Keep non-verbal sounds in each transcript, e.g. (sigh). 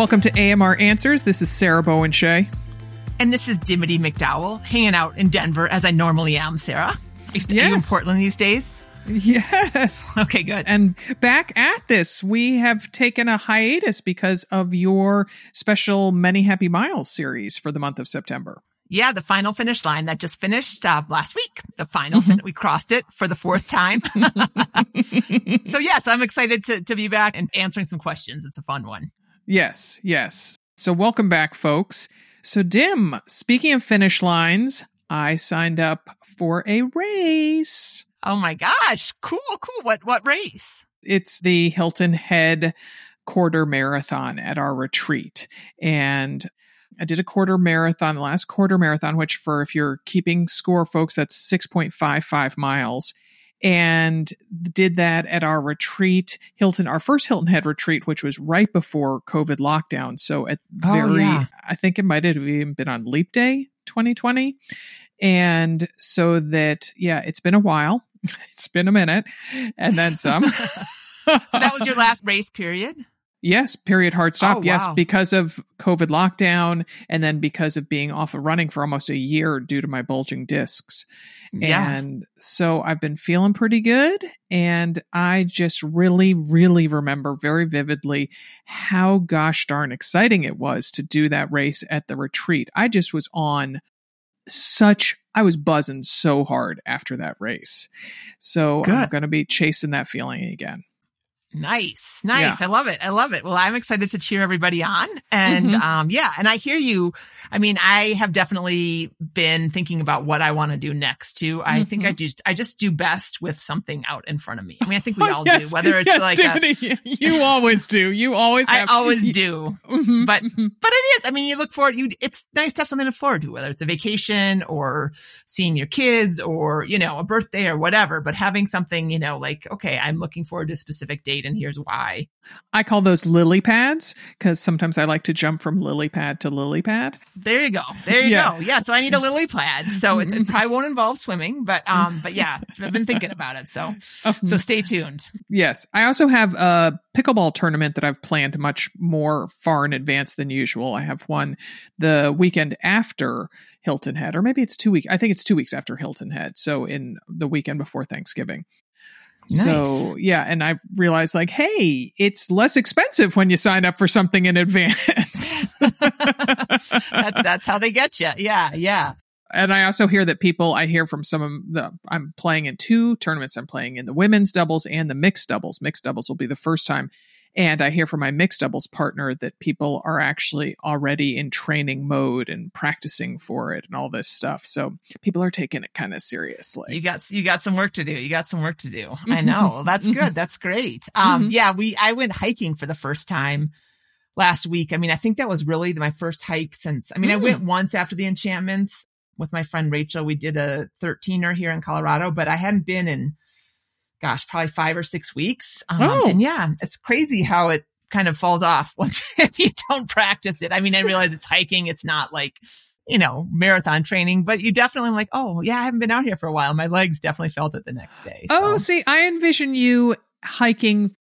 Welcome to AMR Answers. This is Sarah Bowen Shea. And this is Dimity McDowell, hanging out in Denver as I normally am, Sarah. Yes. are you in Portland these days? Yes. Okay, good. And back at this, we have taken a hiatus because of your special Many Happy Miles series for the month of September. yeah, the final finish line that just finished uh, last week. The final, Mm-hmm. fin- we crossed it for the fourth time. (laughs) so yes, I'm excited to, to be back and answering some questions. It's a fun one. Yes, yes. So welcome back, folks. So, Dim, speaking of finish lines, I signed up for a race. Oh my gosh. Cool, cool. What, what race? It's the Hilton Head quarter marathon at our retreat. And I did a quarter marathon, the last quarter marathon, which for if you're keeping score, folks, that's 6.55 miles. And did that at our retreat, Hilton, our first Hilton Head retreat, which was right before COVID lockdown. So at Oh, very, yeah. I think it might have even been on Leap Day 2020. And so that, yeah, it's been a while. (laughs) it's been a minute and then some. (laughs) So that was your last race period? Yes, period, hard stop. Oh, Yes, wow. because of COVID lockdown and then because of being off of running for almost a year due to my bulging discs. Yeah. And so I've been feeling pretty good. And I just really, really remember very vividly how gosh darn exciting it was to do that race at the retreat. I just was on such, I was buzzing so hard after that race. So I'm going to be chasing that feeling again. Nice, nice. I love it. I love it. Well, I'm excited to cheer everybody on. And Mhm. um, yeah, and I hear you. I mean, I have definitely been thinking about what I want to do next too. I think I do I just do best with something out in front of me. I mean, I think we (laughs) all do, whether it's yes, like a, you always do. You always I always do. Mhm, but- mhm. But it is. I mean, you look forward. You, it's nice to have something to look forward to, whether it's a vacation or seeing your kids or you know a birthday or whatever. But having something, you know, like okay, I'm looking forward to a specific date, and here's why. I call those lily pads because sometimes I like to jump from lily pad to lily pad. There you go. There you Yeah. go. Yeah. So I need a lily pad. So it's, it probably won't involve swimming, but um, but yeah, (laughs) I've been thinking about it. So so stay tuned. Yes. I also have a pickleball tournament that I've planned much more far in advance than usual. I have one the weekend after Hilton Head, or maybe it's two weeks. I think it's two weeks after Hilton Head. So in the weekend before Thanksgiving. Nice. So yeah, and I've realized like, hey, it's less expensive when you sign up for something in advance. (laughs) That's that's how they get you. Yeah. Yeah. and I also hear that people I hear from some of the I'm playing in two tournaments. I'm playing in the women's doubles and the mixed doubles. Mixed doubles will be the first time. And I hear from my mixed doubles partner that people are actually already in training mode and practicing for it and all this stuff. So people are taking it kind of seriously. You got you got some work to do. You got some work to do. I know. That's good. That's great. Um, Mhm. yeah, we I went hiking for the first time last week. I mean, I think that was really my first hike since. I mean, I Mm. went once after the enchantments with my friend Rachel. We did a 13er here in Colorado, but I hadn't been in, gosh, probably five or six weeks. Um, Oh. and yeah, it's crazy how it kind of falls off (laughs) once if you don't practice it. I mean, I realize it's hiking. It's not like you know, marathon training, but you definitely like, oh yeah, I haven't been out here for a while. My legs definitely felt it the next day. Oh, see, I envision you hiking,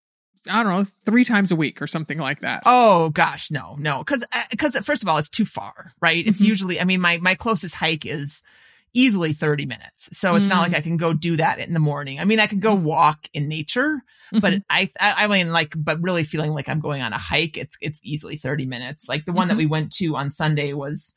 I don't know, three times a week or something like that. Oh gosh, no, no, because because first of all, it's too far, right? It's Mhm. usually, I mean, my my closest hike is easily thirty minutes, so it's not Mm. like I can go do that in the morning. I mean, I could go walk in nature, but Mhm. I, I I mean, like, but really feeling like I'm going on a hike, it's it's easily thirty minutes. Like the one that Mhm. we went to on Sunday was,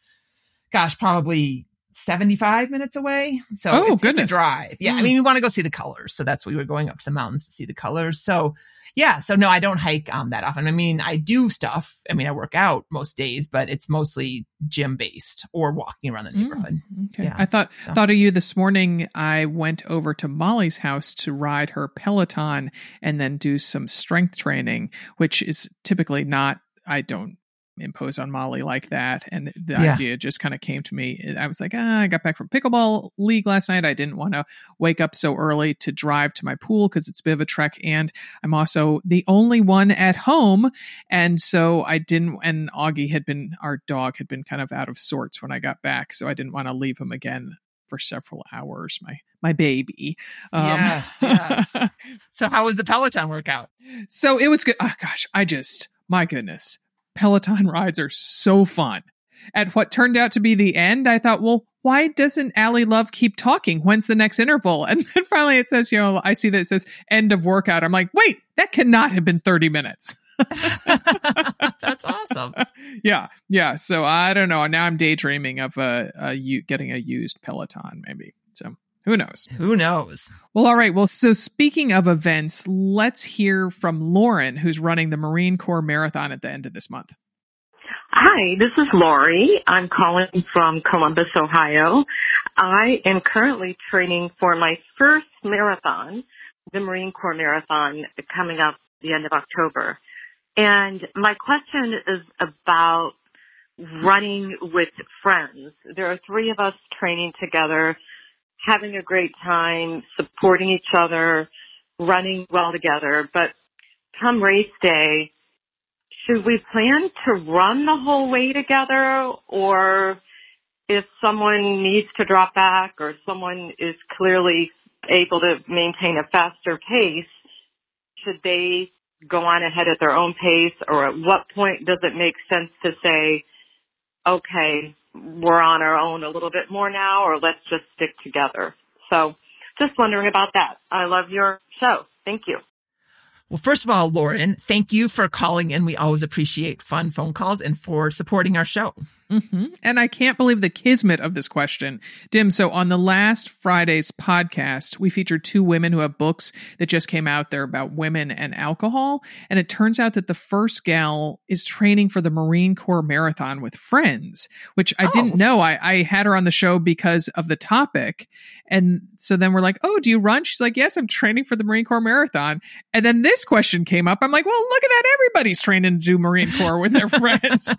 gosh, probably. 75 minutes away. So Oh, it's, it's a drive. Yeah. I Mm. mean, we want to go see the colors. So that's why we were going up to the mountains to see the colors. So yeah. So no, I don't hike um, that often. I mean, I do stuff. I mean, I work out most days, but it's mostly gym based or walking around the Mm. neighborhood. Okay. Yeah. I thought So- thought of you this morning. I went over to Molly's house to ride her Peloton and then do some strength training, which is typically not I don't impose on Molly like that. And the Yeah. idea just kind of came to me. I was like, ah, I got back from pickleball league last night. I didn't want to wake up so early to drive to my pool because it's a bit of a trek. And I'm also the only one at home. And so I didn't, and Augie had been, our dog had been kind of out of sorts when I got back. So I didn't want to leave him again for several hours. My, my baby. Um, Yes, yes. (laughs) So how was the Peloton workout? so it was good. Oh gosh, I just my goodness. Peloton rides are so fun. At what turned out to be the end, I thought, well, why doesn't Ally Love keep talking? When's the next interval? (laughs) And then finally it says, you know, I see that it says end of workout. I'm like, wait, that cannot have been 30 minutes. (laughs) That's awesome. yeah, yeah. So I don't know. Now I'm daydreaming of a, a getting a used Peloton, maybe. So who knows? Who knows? Well, all right. Well, so speaking of events, let's hear from Lauren, who's running the Marine Corps Marathon at the end of this month. Hi, this is Lori. I'm calling from Columbus, Ohio. I am currently training for my first marathon, the Marine Corps Marathon, coming up the end of October. And my question is about running with friends. There are three of us training together, having a great time, supporting each other, running well together. But come race day, should we plan to run the whole way together or if someone needs to drop back or someone is clearly able to maintain a faster pace, should they go on ahead at their own pace or at what point does it make sense to say, okay, we're on our own a little bit more now or let's just stick together. So just wondering about that. I love your show. Thank you. Well, first of all, Lauren, thank you for calling in. We always appreciate fun phone calls and for supporting our show. Mm-hmm. And I can't believe the kismet of this question. Dim, so on the last Friday's podcast, we featured two women who have books that just came out. They're about women and alcohol. And it turns out that the first gal is training for the Marine Corps Marathon with friends, which I oh. didn't know. I, I had her on the show because of the topic. And so then we're like, oh, do you run? She's like, yes, I'm training for the Marine Corps Marathon. And then this question came up. I'm like, well, look at that. Everybody's training to do Marine Corps with their (laughs) friends.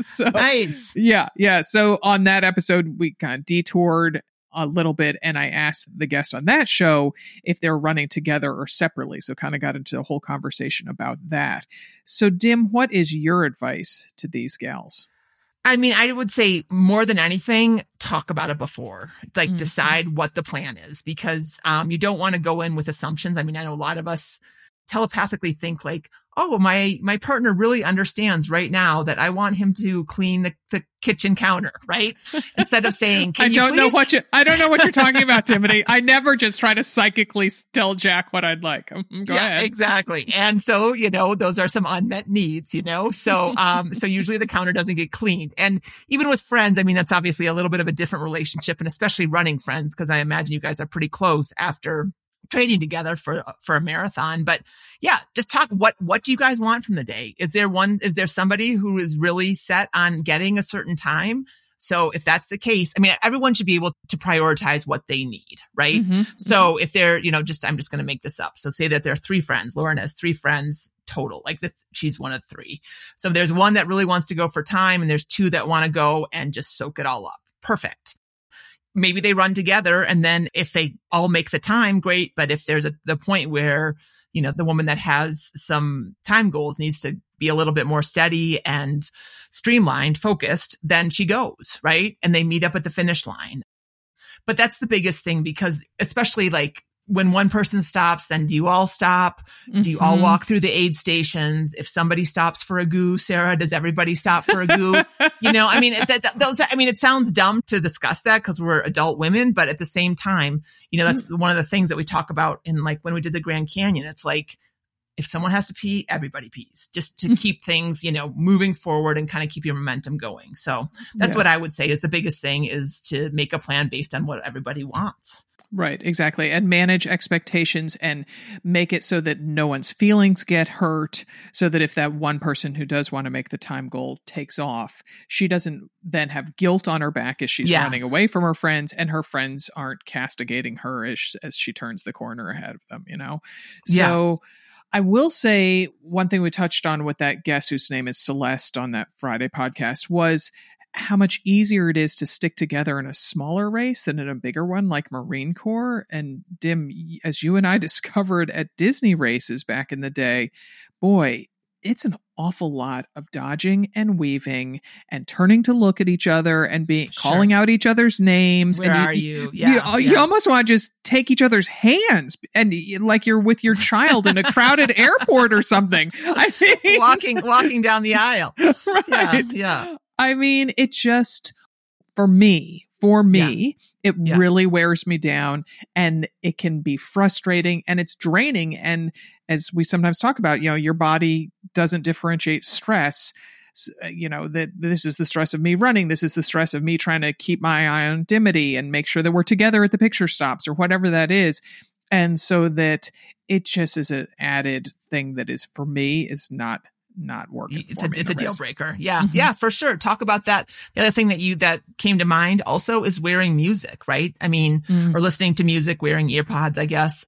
(laughs) so nice. Yeah, yeah. So on that episode, we kind of detoured a little bit and I asked the guest on that show if they're running together or separately. So kind of got into a whole conversation about that. So Dim, what is your advice to these gals? I mean, I would say more than anything, talk about it before. Like mm-hmm. decide what the plan is because um, you don't want to go in with assumptions. I mean, I know a lot of us telepathically think like, oh, my, my partner really understands right now that I want him to clean the, the kitchen counter, right? (laughs) Instead of saying, I don't know what you, I don't know what you're talking about, Dimity. I never just try to psychically tell Jack what I'd like. Mm-hmm, go yeah, ahead. exactly. And so, you know, those are some unmet needs, you know? So, (laughs) um, so usually the counter doesn't get cleaned. And even with friends, I mean, that's obviously a little bit of a different relationship and especially running friends, because I imagine you guys are pretty close after training together for for a marathon but yeah just talk what what do you guys want from the day? Is there one is there somebody who is really set on getting a certain time? So if that's the case i mean everyone should be able to prioritize what they need right? Mm-hmm. so mm-hmm. if they're you know just i'm just going to make this up. So say that there are three friends lauren has three friends total like that she's one of three. So there's one that really wants to go for time and there's two that want to go and just soak it all up. Perfect maybe they run together and then if they all make the time, great. But if there's a, the point where, you know, the woman that has some time goals needs to be a little bit more steady and streamlined, focused, then she goes, right? And they meet up at the finish line. But that's the biggest thing because especially like when one person stops, then do you all stop? Mm-hmm. Do you all mm-hmm. walk through the aid stations? If somebody stops for a goo, Sarah, does everybody stop for a goo? (laughs) you know, I mean, that, that, those, I mean, it sounds dumb to discuss that because we're adult women, but at the same time, you know, that's mm-hmm. one of the things that we talk about in like when we did the Grand Canyon. It's like, if someone has to pee, everybody pees just to mm-hmm. keep things, you know, moving forward and kind of keep your momentum going. So that's yes. what I would say is the biggest thing is to make a plan based on what everybody wants. Right, exactly. And manage expectations and make it so that no one's feelings get hurt. So that if that one person who does want to make the time goal takes off, she doesn't then have guilt on her back as she's yeah. running away from her friends, and her friends aren't castigating her as, as she turns the corner ahead of them, you know? So. Yeah. I will say one thing we touched on with that guest whose name is Celeste on that Friday podcast was how much easier it is to stick together in a smaller race than in a bigger one like Marine Corps. And Dim, as you and I (laughs) discovered at Disney races back in the day, boy, it's an awful lot of dodging and weaving and turning to look at each other and being Sure. calling out each other's names. Where and are you? Yeah, you, uh, you almost want to just take each other's hands and like you're with your child in a crowded airport or something. I (laughs) mean, walking walking down the aisle. (laughs) right. Yeah, yeah. I mean, it just for me, for me, it Yeah. really wears me down and it can be frustrating and it's draining and as we sometimes talk about, you know, your body doesn't differentiate stress. Uh, You know, that this is the stress of me running. This is the stress of me trying to keep my eye on Dimity and make sure that we're together at the picture stops or whatever that is. And so that it just is an added thing that is for me is not not working. it's a it's a deal race. breaker. Yeah, Mhm. yeah, for sure. Talk about that. The other thing that you that came to mind also is wearing music, right? I mean, Mm. or listening to music, wearing ear pods. I guess.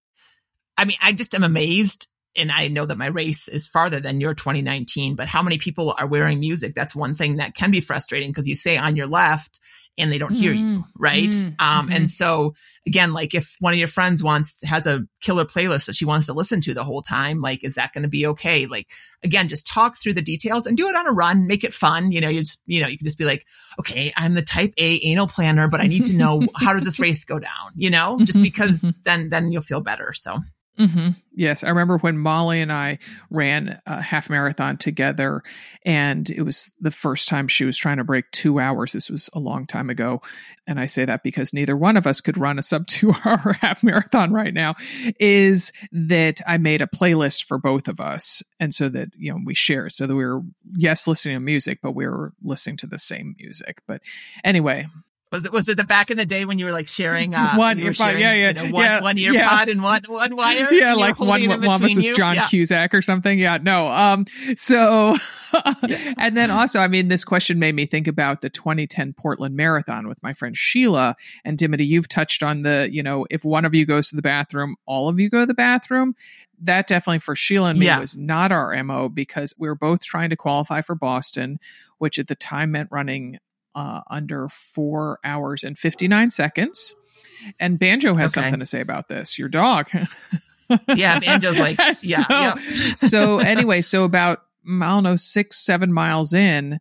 I mean, I just am amazed, and I know that my race is farther than your 2019. But how many people are wearing music? That's one thing that can be frustrating because you say on your left and they don't hear you, Mm, right? mm, um, and so again, like if one of your friends wants has a killer playlist that she wants to listen to the whole time, like is that going to be okay? Like again, just talk through the details and do it on a run, make it fun. You know, you just you know you can just be like, okay, I'm the type A anal planner, but I need to know how does this (laughs) race go down? You know, just Mhm, because then then you'll feel better. So hmm Yes, I remember when Molly and I ran a half marathon together, and it was the first time she was trying to break two hours. This was a long time ago, and I say that because neither one of us could run a sub (laughs) two hour half marathon right now. Is that I made a playlist for both of us, and so that you know we share, so that we were yes listening to music, but we were listening to the same music. But anyway, was it was it the back in the day when you were like sharing uh, One earpod, sharing, yeah, yeah, you know, one, yeah, one ear yeah. pod and one one wire? yeah, and you were like one, one of us was you? John Yeah. Cusack or something. Yeah, no. Um, so, (laughs) and then also, I mean, this question made me think about the 2010 Portland Marathon with my friend Sheila and Dimity. You've touched on the, you know, if one of you goes to the bathroom, all of you go to the bathroom. That definitely for Sheila and me Yeah. was not our mo because we were both trying to qualify for Boston, which at the time meant running uh, under four hours and 59 seconds. And Banjo has Okay. something to say about this. Your dog. Yeah, Banjo's like, (laughs) yeah, so, yeah. so anyway, so about I don't know six seven miles in,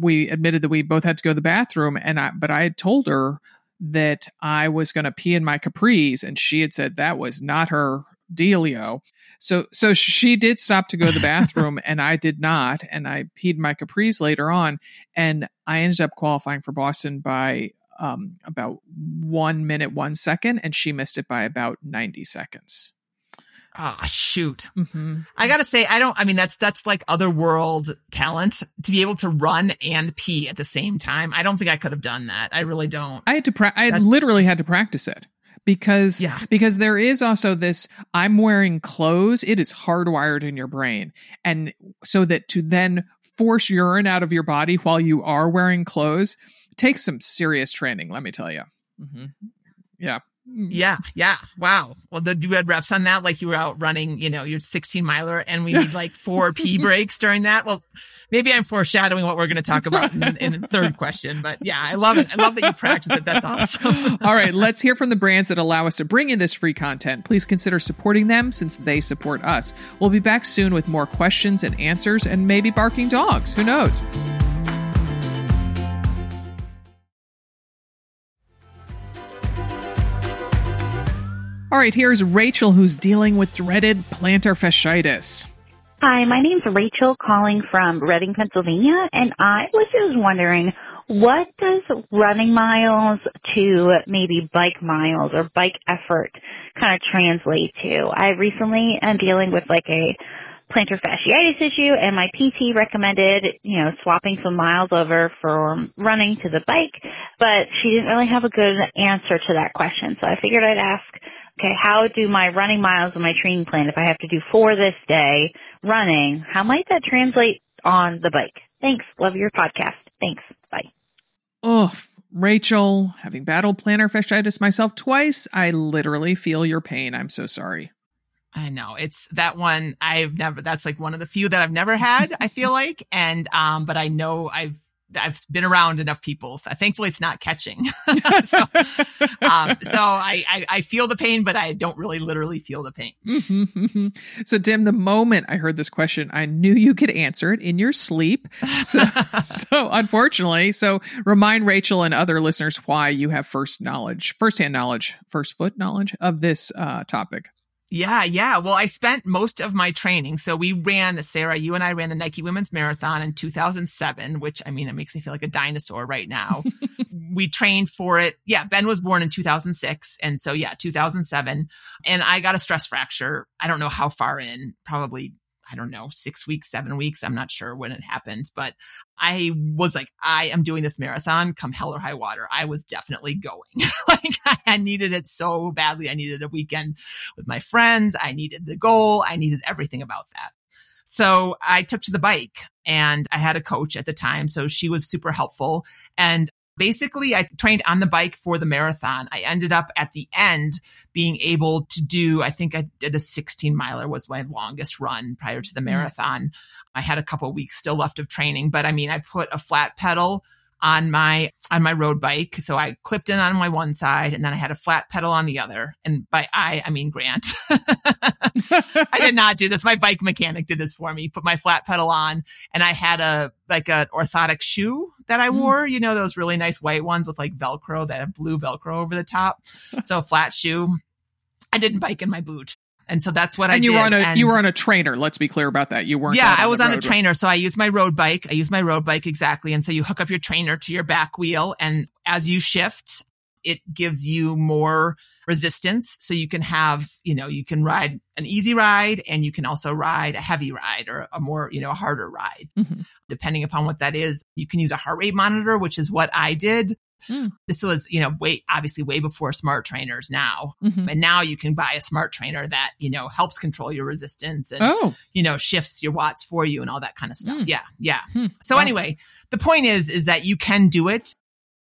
we admitted that we both had to go to the bathroom, and I but I had told her that I was going to pee in my capris, and she had said that was not her dealio. So so she did stop to go to the (laughs) bathroom, and I did not, and I peed my capris later on, and I ended up qualifying for Boston by. Um, about one minute, one second, and she missed it by about 90 seconds. Oh shoot. Mm-hmm. I gotta say, I don't. I mean, that's that's like otherworld talent to be able to run and pee at the same time. I don't think I could have done that. I really don't. I had to pra- I That's- literally had to practice it because Yeah. because there is also this I'm wearing clothes it is hardwired in your brain and so that to then force urine out of your body while you are wearing clothes takes some serious training let me tell you hmm yeah Yeah, yeah. Wow. Well, the, you had reps on that, like you were out running, you know, your 16 miler, and we need like four (laughs) pee breaks during that. Well, maybe I'm foreshadowing what we're going to talk about in, in the third question, but yeah, I love it. I love that you practice it. That's awesome. (laughs) All right, let's hear from the brands that allow us to bring you this free content. Please consider supporting them since they support us. We'll be back soon with more questions and answers and maybe barking dogs. Who knows? All right, here's Rachel who's dealing with dreaded plantar fasciitis. Hi, my name's Rachel calling from Reading, Pennsylvania, and I was just wondering what does running miles to maybe bike miles or bike effort kind of translate to? I recently am dealing with like a plantar fasciitis issue and my PT recommended, you know, swapping some miles over from running to the bike, but she didn't really have a good answer to that question. So I figured I'd ask, okay, how do my running miles in my training plan, if I have to do four this day running, how might that translate on the bike? Thanks. Love your podcast. Thanks. Bye. Ugh, Rachel, having battled plantar fasciitis myself twice, I literally feel your pain. I'm so sorry. I know it's that one. I've never, that's like one of the few that I've never had, I feel like. And, um, but I know I've, I've been around enough people. Thankfully, it's not catching. (laughs) (laughs) so, um, so I, I, I, feel the pain, but I don't really literally feel the pain. Mm-hmm, mm-hmm. So, Dim, the moment I heard this question, I knew you could answer it in your sleep. (laughs) So, so unfortunately, so remind Rachel and other listeners why you have first knowledge, firsthand knowledge, first foot knowledge of this uh, topic. Yeah, yeah. Well, I spent most of my training. So we ran, Sarah, you and I ran the Nike Women's Marathon in 2007, which I mean, it makes me feel like a dinosaur right now. (laughs) we trained for it. Yeah, Ben was born in 2006. And so, yeah, 2007. And I got a stress fracture. I don't know how far in, probably I don't know, six weeks, seven weeks. I'm not sure when it happened, but I was like, I am doing this marathon come hell or high water. I was definitely going. (laughs) like I needed it so badly. I needed a weekend with my friends. I needed the goal. I needed everything about that. So I took to the bike and I had a coach at the time. So she was super helpful. And basically I trained on the bike for the marathon. I ended up at the end being able to do, I think I did a 16 miler was my longest run prior to the mm. marathon. I had a couple weeks still left of training, but I mean, I put a flat pedal on my on my road bike. So I clipped in on my one side and then I had a flat pedal on the other. And by I I mean Grant. (laughs) I did not do this. My bike mechanic did this for me. Put my flat pedal on and I had a like an orthotic shoe that I mm. wore, you know, those really nice white ones with like velcro that have blue velcro over the top. (laughs) so a flat shoe. I didn't bike in my boot. And so that's what and I you did. Were on a, and you were on a trainer. Let's be clear about that. You weren't. Yeah, I was on a trainer. So I used my road bike. I used my road bike exactly. And so you hook up your trainer to your back wheel. And as you shift, it gives you more resistance. So you can have, you know, you can ride an easy ride and you can also ride a heavy ride or a more, you know, a harder ride. Mm-hmm. Depending upon what that is, you can use a heart rate monitor, which is what I did. Mm. This was, you know, way obviously way before smart trainers now. Mm-hmm. And now you can buy a smart trainer that, you know, helps control your resistance and, oh. you know, shifts your watts for you and all that kind of stuff. Mm. Yeah. Yeah. Mm. So wow. anyway, the point is, is that you can do it.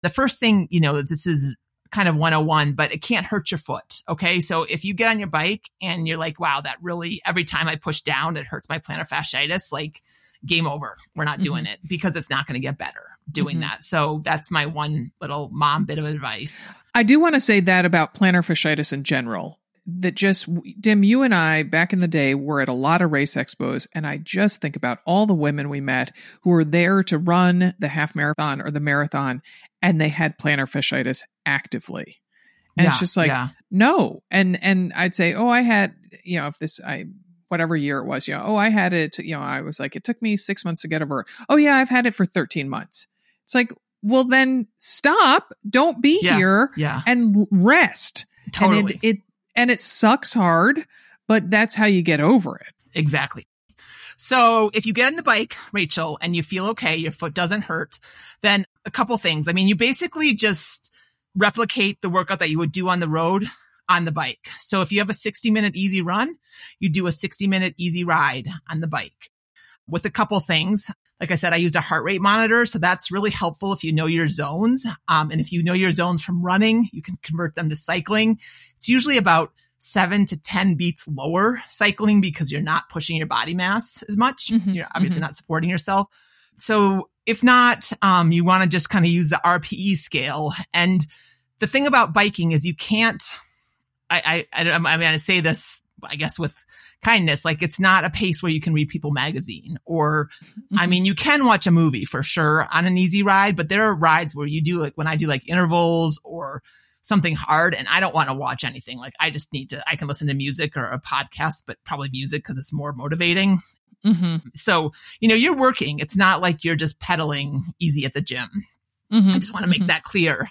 The first thing, you know, this is kind of 101, but it can't hurt your foot. Okay. So if you get on your bike and you're like, wow, that really, every time I push down, it hurts my plantar fasciitis, like game over. We're not doing mm-hmm. it because it's not going to get better doing mm-hmm. that. So that's my one little mom bit of advice. I do want to say that about plantar fasciitis in general. That just, Dim, you and I back in the day were at a lot of race expos, and I just think about all the women we met who were there to run the half marathon or the marathon, and they had plantar fasciitis actively. And yeah, it's just like, yeah. no. And and I'd say, oh, I had, you know, if this I whatever year it was, you know, oh, I had it, you know, I was like, it took me six months to get over. Oh yeah, I've had it for 13 months. It's like, well then stop. Don't be yeah, here yeah. and rest. Totally. And it, it and it sucks hard, but that's how you get over it. Exactly. So if you get on the bike, Rachel, and you feel okay, your foot doesn't hurt, then a couple things. I mean, you basically just replicate the workout that you would do on the road on the bike. So if you have a 60 minute easy run, you do a 60 minute easy ride on the bike with a couple things. Like I said, I used a heart rate monitor. So that's really helpful if you know your zones. Um, and if you know your zones from running, you can convert them to cycling. It's usually about seven to 10 beats lower cycling because you're not pushing your body mass as much. Mm-hmm, you're obviously mm-hmm. not supporting yourself. So if not, um, you want to just kind of use the RPE scale. And the thing about biking is you can't, I, I, I, I mean, I say this, I guess with kindness, like it's not a pace where you can read People magazine or, mm-hmm. I mean, you can watch a movie for sure on an easy ride, but there are rides where you do like when I do like intervals or something hard and I don't want to watch anything. Like I just need to, I can listen to music or a podcast, but probably music because it's more motivating. Mm-hmm. So, you know, you're working. It's not like you're just pedaling easy at the gym. Mm-hmm. I just want to make mm-hmm. that clear.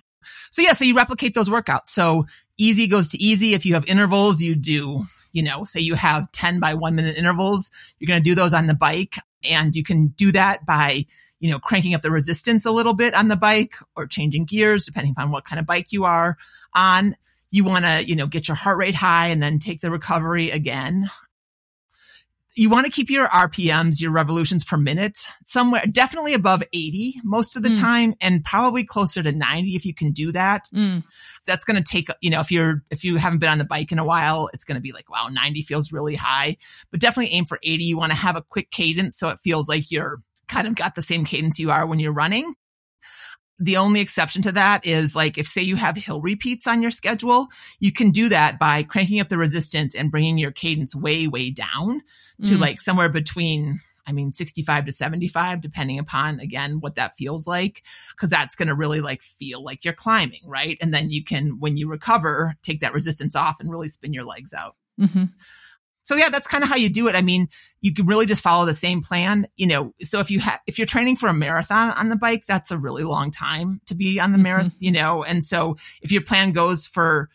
So yeah, so you replicate those workouts. So easy goes to easy. If you have intervals, you do, you know, say you have 10 by one minute intervals, you're going to do those on the bike and you can do that by, you know, cranking up the resistance a little bit on the bike or changing gears, depending upon what kind of bike you are on. You want to, you know, get your heart rate high and then take the recovery again you want to keep your RPMs, your revolutions per minute, somewhere definitely above 80 most of the mm. time and probably closer to 90 if you can do that. Mm. That's going to take, you know, if you're, if you haven't been on the bike in a while, it's going to be like, wow, 90 feels really high, but definitely aim for 80. You want to have a quick cadence so it feels like you're kind of got the same cadence you are when you're running. The only exception to that is like if say you have hill repeats on your schedule, you can do that by cranking up the resistance and bringing your cadence way way down to Mm. like somewhere between I mean 65 to 75 depending upon again what that feels like cuz that's going to really like feel like you're climbing, right? And then you can when you recover, take that resistance off and really spin your legs out. hmm So yeah, that's kind of how you do it. I mean, you can really just follow the same plan, you know. So if you have, if you're training for a marathon on the bike, that's a really long time to be on the Mhm. marathon, you know. And so if your plan goes for,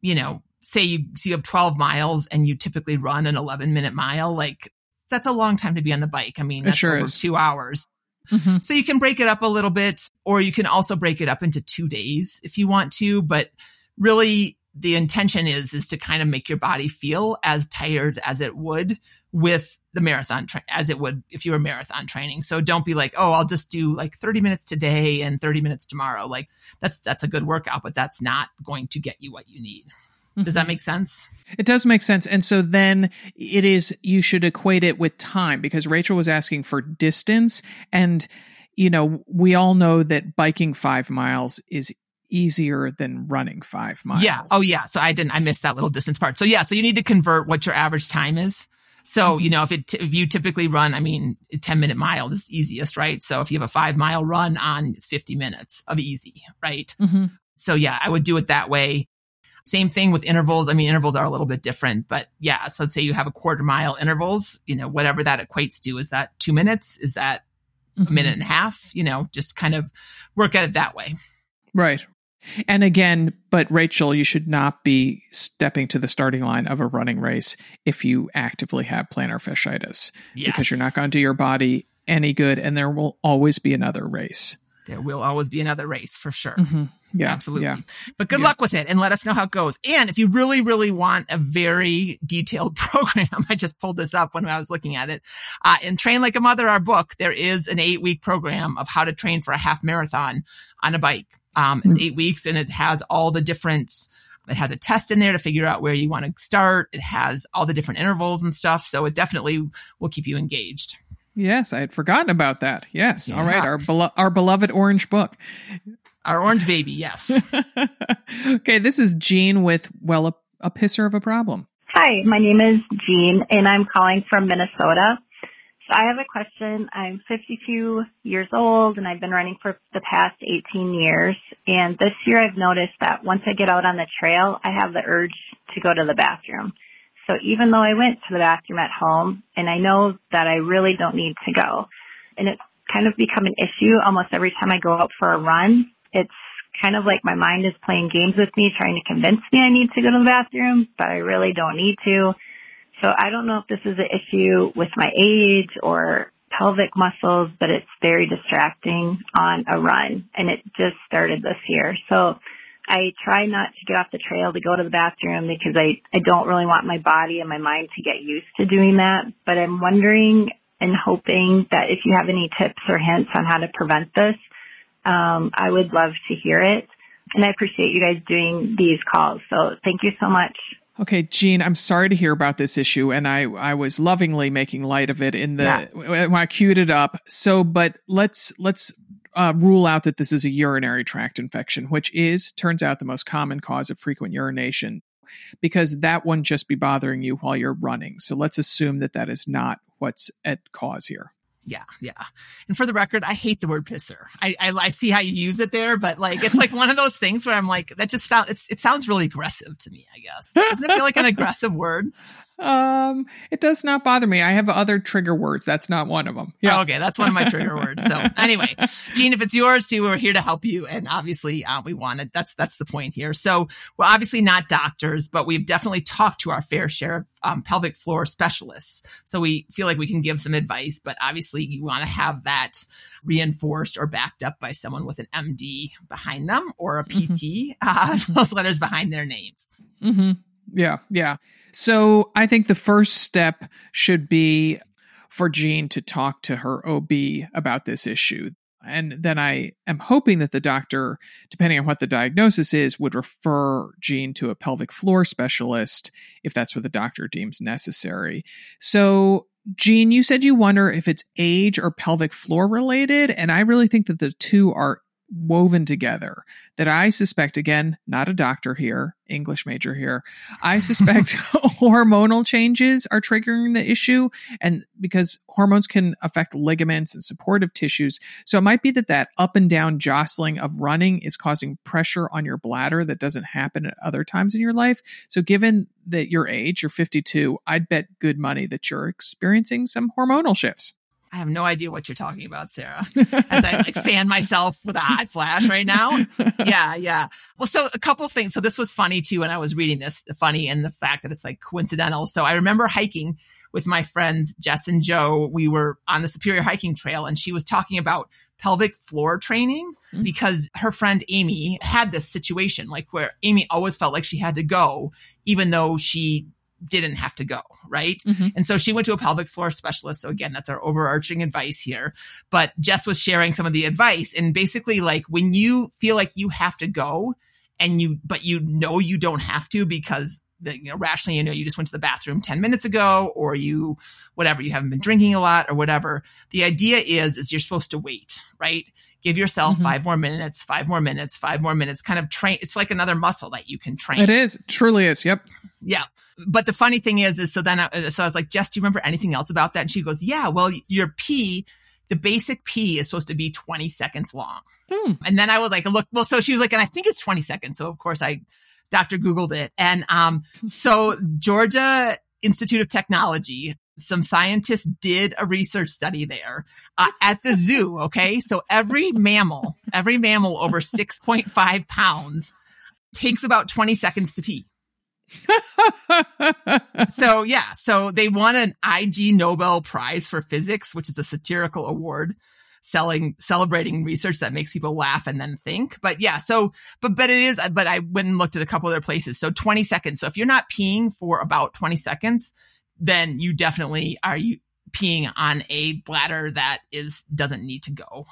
you know, say you so you have 12 miles and you typically run an 11 minute mile, like that's a long time to be on the bike. I mean, that's sure over is. two hours. hmm So you can break it up a little bit, or you can also break it up into two days if you want to. But really, the intention is is to kind of make your body feel as tired as it would with the marathon tra- as it would if you were marathon training. So don't be like, oh, I'll just do like 30 minutes today and 30 minutes tomorrow. Like that's that's a good workout, but that's not going to get you what you need. Does that mm-hmm. make sense? It does make sense. And so then it is, you should equate it with time because Rachel was asking for distance. And, you know, we all know that biking five miles is easier than running five miles. Yeah. Oh, yeah. So I didn't, I missed that little distance part. So yeah. So you need to convert what your average time is. So, you know, if it, if you typically run, I mean, a 10 minute mile is easiest, right? So if you have a five mile run on, it's 50 minutes of easy, right? hmm So yeah, I would do it that way. Same thing with intervals. I mean, intervals are a little bit different, but yeah. So let's say you have a quarter mile intervals, you know, whatever that equates to. Is that two minutes? Is that a minute and a half? You know, just kind of work at it that way. Right. And again, but Rachel, you should not be stepping to the starting line of a running race if you actively have plantar fasciitis yes. because you're not going to do your body any good and there will always be another race. There will always be another race for sure. hmm Yeah. Absolutely. Yeah. But good Yeah. luck with it and let us know how it goes. And if you really, really want a very detailed (laughs) program, I just pulled this up when I was looking at it. Uh, in Train Like a Mother, our book, there is an eight week program of how to train for a half marathon on a bike. Um, it's eight weeks and it has all the different, it has a test in there to figure out where you want to start. It has all the different intervals and stuff. So it definitely will keep you engaged. Yes, I had forgotten about that. Yes. All right. Our belo- our beloved orange book. Our orange baby. Yes. (laughs) okay, this is Jean with well a, a pisser of a problem. Hi, my name is Jean and I'm calling from Minnesota. I have a question. I'm 52 years old and I've been running for the past 18 years. And this year I've noticed that once I get out on the trail, I have the urge to go to the bathroom. So even though I went to the bathroom at home and I know that I really don't need to go and it's kind of become an issue almost every time I go out for a run, it's kind of like my mind is playing games with me, trying to convince me I need to go to the bathroom, but I really don't need to. So I don't know if this is an issue with my age or pelvic muscles, but it's very distracting on a run and it just started this year. So I try not to get off the trail to go to the bathroom because I, I don't really want my body and my mind to get used to doing that. But I'm wondering and hoping that if you have any tips or hints on how to prevent this, um, I would love to hear it. And I appreciate you guys doing these calls. So thank you so much. Okay, Jean, I'm sorry to hear about this issue, and I I was lovingly making light of it in the when I queued it up. So, but let's let's uh, rule out that this is a urinary tract infection, which is turns out the most common cause of frequent urination, because that wouldn't just be bothering you while you're running. So let's assume that that is not what's at cause here. Yeah, yeah. And for the record, I hate the word pisser. I, I I see how you use it there, but like it's like one of those things where I'm like that just sounds it sounds really aggressive to me. I guess doesn't it feel like an aggressive word? Um, it does not bother me. I have other trigger words. That's not one of them. Yeah. okay, that's one of my trigger (laughs) words. So anyway, Jean, if it's yours too, we're here to help you, and obviously uh, we want it. That's that's the point here. So we're obviously not doctors, but we've definitely talked to our fair share of um, pelvic floor specialists. So we feel like we can give some advice, but obviously you want to have that reinforced or backed up by someone with an MD behind them or a PT. Uh, (laughs) those letters behind their names. Mm-hmm. Yeah, yeah. So I think the first step should be for Jean to talk to her OB about this issue. And then I am hoping that the doctor, depending on what the diagnosis is, would refer Jean to a pelvic floor specialist if that's what the doctor deems necessary. So, Jean, you said you wonder if it's age or pelvic floor related. And I really think that the two are woven together that I suspect, again, not a doctor here, English major here, I (laughs) suspect (laughs) hormonal changes are triggering the issue. And because hormones can affect ligaments and supportive tissues. So it might be that that up and down jostling of running is causing pressure on your bladder that doesn't happen at other times in your life. So given that your age, you're 52, I'd bet good money that you're experiencing some hormonal shifts. I have no idea what you're talking about, Sarah. (laughs) As I like fan myself with a hot flash right now. Yeah, yeah. Well, so a couple things. So this was funny too when I was reading this, funny and the fact that it's like coincidental. So I remember hiking with my friends Jess and Joe. We were on the Superior Hiking Trail and she was talking about pelvic floor training mm-hmm. because her friend Amy had this situation like where Amy always felt like she had to go even though she didn't have to go, right? Mm-hmm. And so she went to a pelvic floor specialist. So again, that's our overarching advice here. But Jess was sharing some of the advice and basically like when you feel like you have to go and you, but you know you don't have to because the, you know, rationally, you know, you just went to the bathroom 10 minutes ago or you, whatever, you haven't been drinking a lot or whatever. The idea is, is you're supposed to wait, right? Give yourself mm-hmm. five more minutes, five more minutes, five more minutes, kind of train. It's like another muscle that you can train. It is, truly is. Yep. Yeah. But the funny thing is, is so then, I, so I was like, Jess, do you remember anything else about that? And she goes, yeah, well, your pee, the basic pee is supposed to be 20 seconds long. Hmm. And then I was like, look, well, so she was like, and I think it's 20 seconds. So of course I, Dr. Googled it. And, um, so Georgia Institute of Technology, some scientists did a research study there uh, at the zoo. Okay. So every mammal, every mammal over 6.5 pounds takes about 20 seconds to pee. (laughs) so yeah, so they won an Ig Nobel Prize for Physics, which is a satirical award selling celebrating research that makes people laugh and then think. But yeah, so but but it is but I went and looked at a couple other places. So 20 seconds. So if you're not peeing for about 20 seconds, then you definitely are you peeing on a bladder that is doesn't need to go.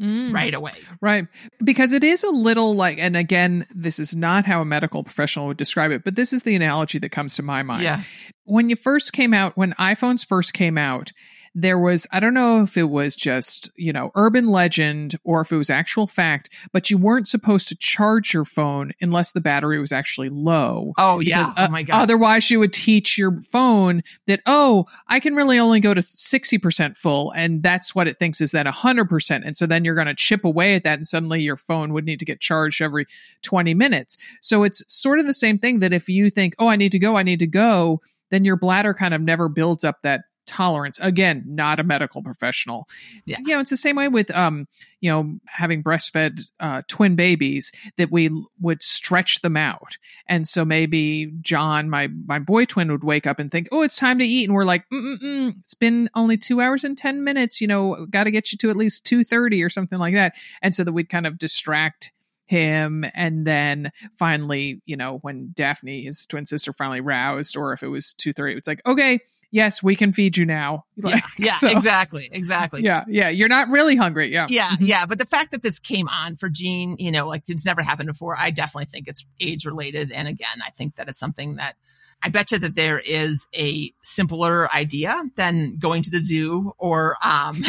Mm. right away. Right. Because it is a little like, and again, this is not how a medical professional would describe it, but this is the analogy that comes to my mind. Yeah. When you first came out, when iPhones first came out, there was i don't know if it was just you know urban legend or if it was actual fact but you weren't supposed to charge your phone unless the battery was actually low. Oh yeah. Oh uh, my god. otherwise you would teach your phone that oh i can really only go to 60% full and that's what it thinks is that 100% and so then you're going to chip away at that and suddenly your phone would need to get charged every 20 minutes. So it's sort of the same thing that if you think oh i need to go i need to go then your bladder kind of never builds up that tolerance. Again not a medical professional. Yeah. you know it's the same way with um you know having breastfed uh, twin babies that we would stretch them out. And so maybe john my my boy twin would wake up and think oh it's time to eat. And we're like Mm-mm-mm, it's been only two hours and 10 minutes. You know got to get you to at least 2.30 or something like that. And so that we'd kind of distract him. And then finally you know when daphne his twin sister finally roused or if it was 2.30 it's like okay yes, we can feed you now. Like, (laughs) yeah, yeah (laughs) so, exactly, exactly. Yeah, yeah. You're not really hungry. Yeah, yeah, mm-hmm. yeah. But the fact that this came on for Jean, you know, like it's never happened before. I definitely think it's age related, and again, I think that it's something that I bet you that there is a simpler idea than going to the zoo or um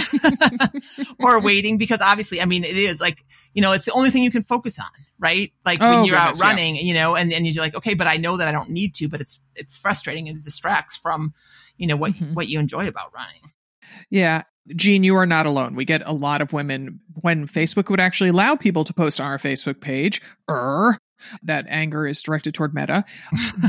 (laughs) or waiting because obviously I mean it is like you know it's the only thing you can focus on right like oh, when you're goodness, out running yeah. you know and, and you're like okay but I know that I don't need to but it's it's frustrating and it distracts from you know what mm-hmm. what you enjoy about running yeah Jean, you are not alone. We get a lot of women when Facebook would actually allow people to post on our Facebook page. Er, that anger is directed toward Meta. (laughs)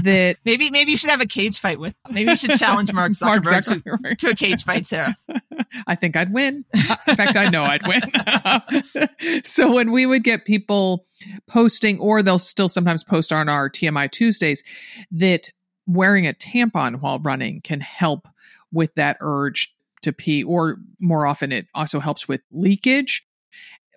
That maybe maybe you should have a cage fight with. Maybe you should challenge Mark Zuckerberg, (laughs) Mark Zuckerberg. To, to, a cage fight, Sarah. (laughs) I think I'd win. In fact, I know I'd win. so when we would get people posting, or they'll still sometimes post on our TMI Tuesdays, that wearing a tampon while running can help with that urge to pee, or more often it also helps with leakage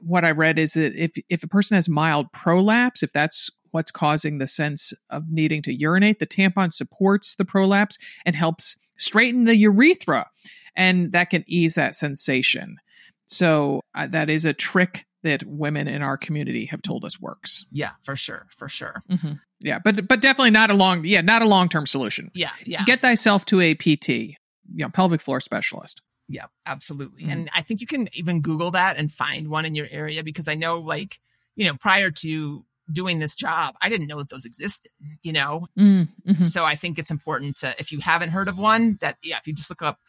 what I read is that if if a person has mild prolapse, if that's what's causing the sense of needing to urinate, the tampon supports the prolapse and helps straighten the urethra, and that can ease that sensation. So uh, that is a trick that women in our community have told us works. Yeah, for sure, for sure. Mm-hmm. Yeah, but but definitely not a long yeah not a long term solution. Yeah, yeah. Get thyself to a PT, you know, pelvic floor specialist. Yeah, absolutely. Mm. And I think you can even Google that and find one in your area because I know, like, you know, prior to doing this job, I didn't know that those existed, you know? Mm, mhm. So I think it's important to, if you haven't heard of one, that, yeah, if you just look up,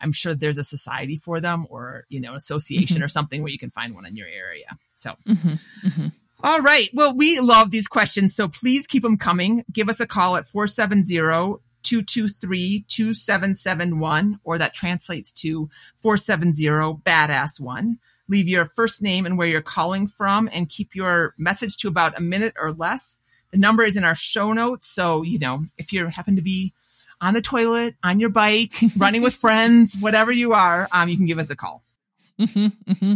I'm sure there's a society for them or, you know, association or something where you can find one in your area. So, Mhm, mhm. all right. Well, we love these questions. So please keep them coming. Give us a call at 470 223 2771, or that translates to 470 badass one. Leave your first name and where you're calling from and keep your message to about a minute or less. The number is in our show notes. So, you know, if you happen to be on the toilet, on your bike, (laughs) running with friends, whatever you are, um, you can give us a call. hmm hmm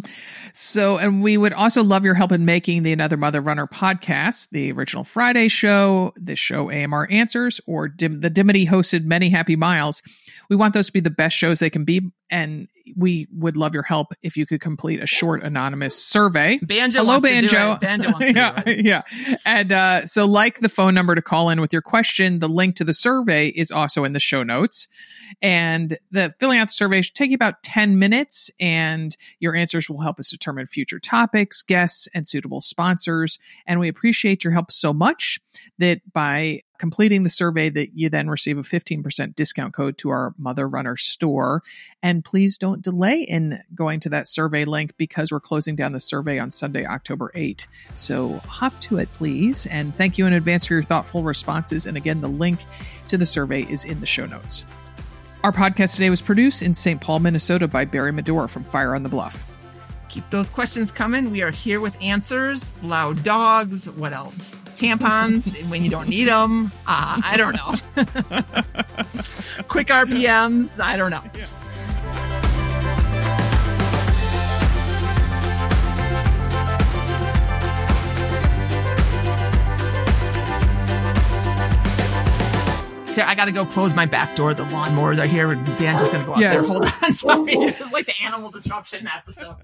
So, and we would also love your help in making the Another Mother Runner podcast, the original Friday show, the show AMR Answers, or Dim- the Dimity hosted Many Happy Miles. We want those to be the best shows they can be. And we would love your help if you could complete a short anonymous survey. Banjo Hello, wants to do Banjo. Banjo wants to (laughs) yeah, do it. yeah. And uh, so, like the phone number to call in with your question, the link to the survey is also in the show notes. And the filling out the survey should take you about 10 minutes, and your answers will help us determine future topics, guests, and suitable sponsors. And we appreciate your help so much that by completing the survey that you then receive a 15% discount code to our mother runner store and please don't delay in going to that survey link because we're closing down the survey on sunday october 8 so hop to it please and thank you in advance for your thoughtful responses and again the link to the survey is in the show notes our podcast today was produced in st paul minnesota by barry medor from fire on the bluff Keep those questions coming. We are here with answers. Loud dogs. What else? Tampons when you don't need them. Uh, I don't know. Quick RPMs. I don't know. Sarah, I got to go close my back door. The lawnmowers are here. Banjo's going to go out Yes. there. Hold on. (laughs) Sorry. (laughs) This is like the animal disruption episode.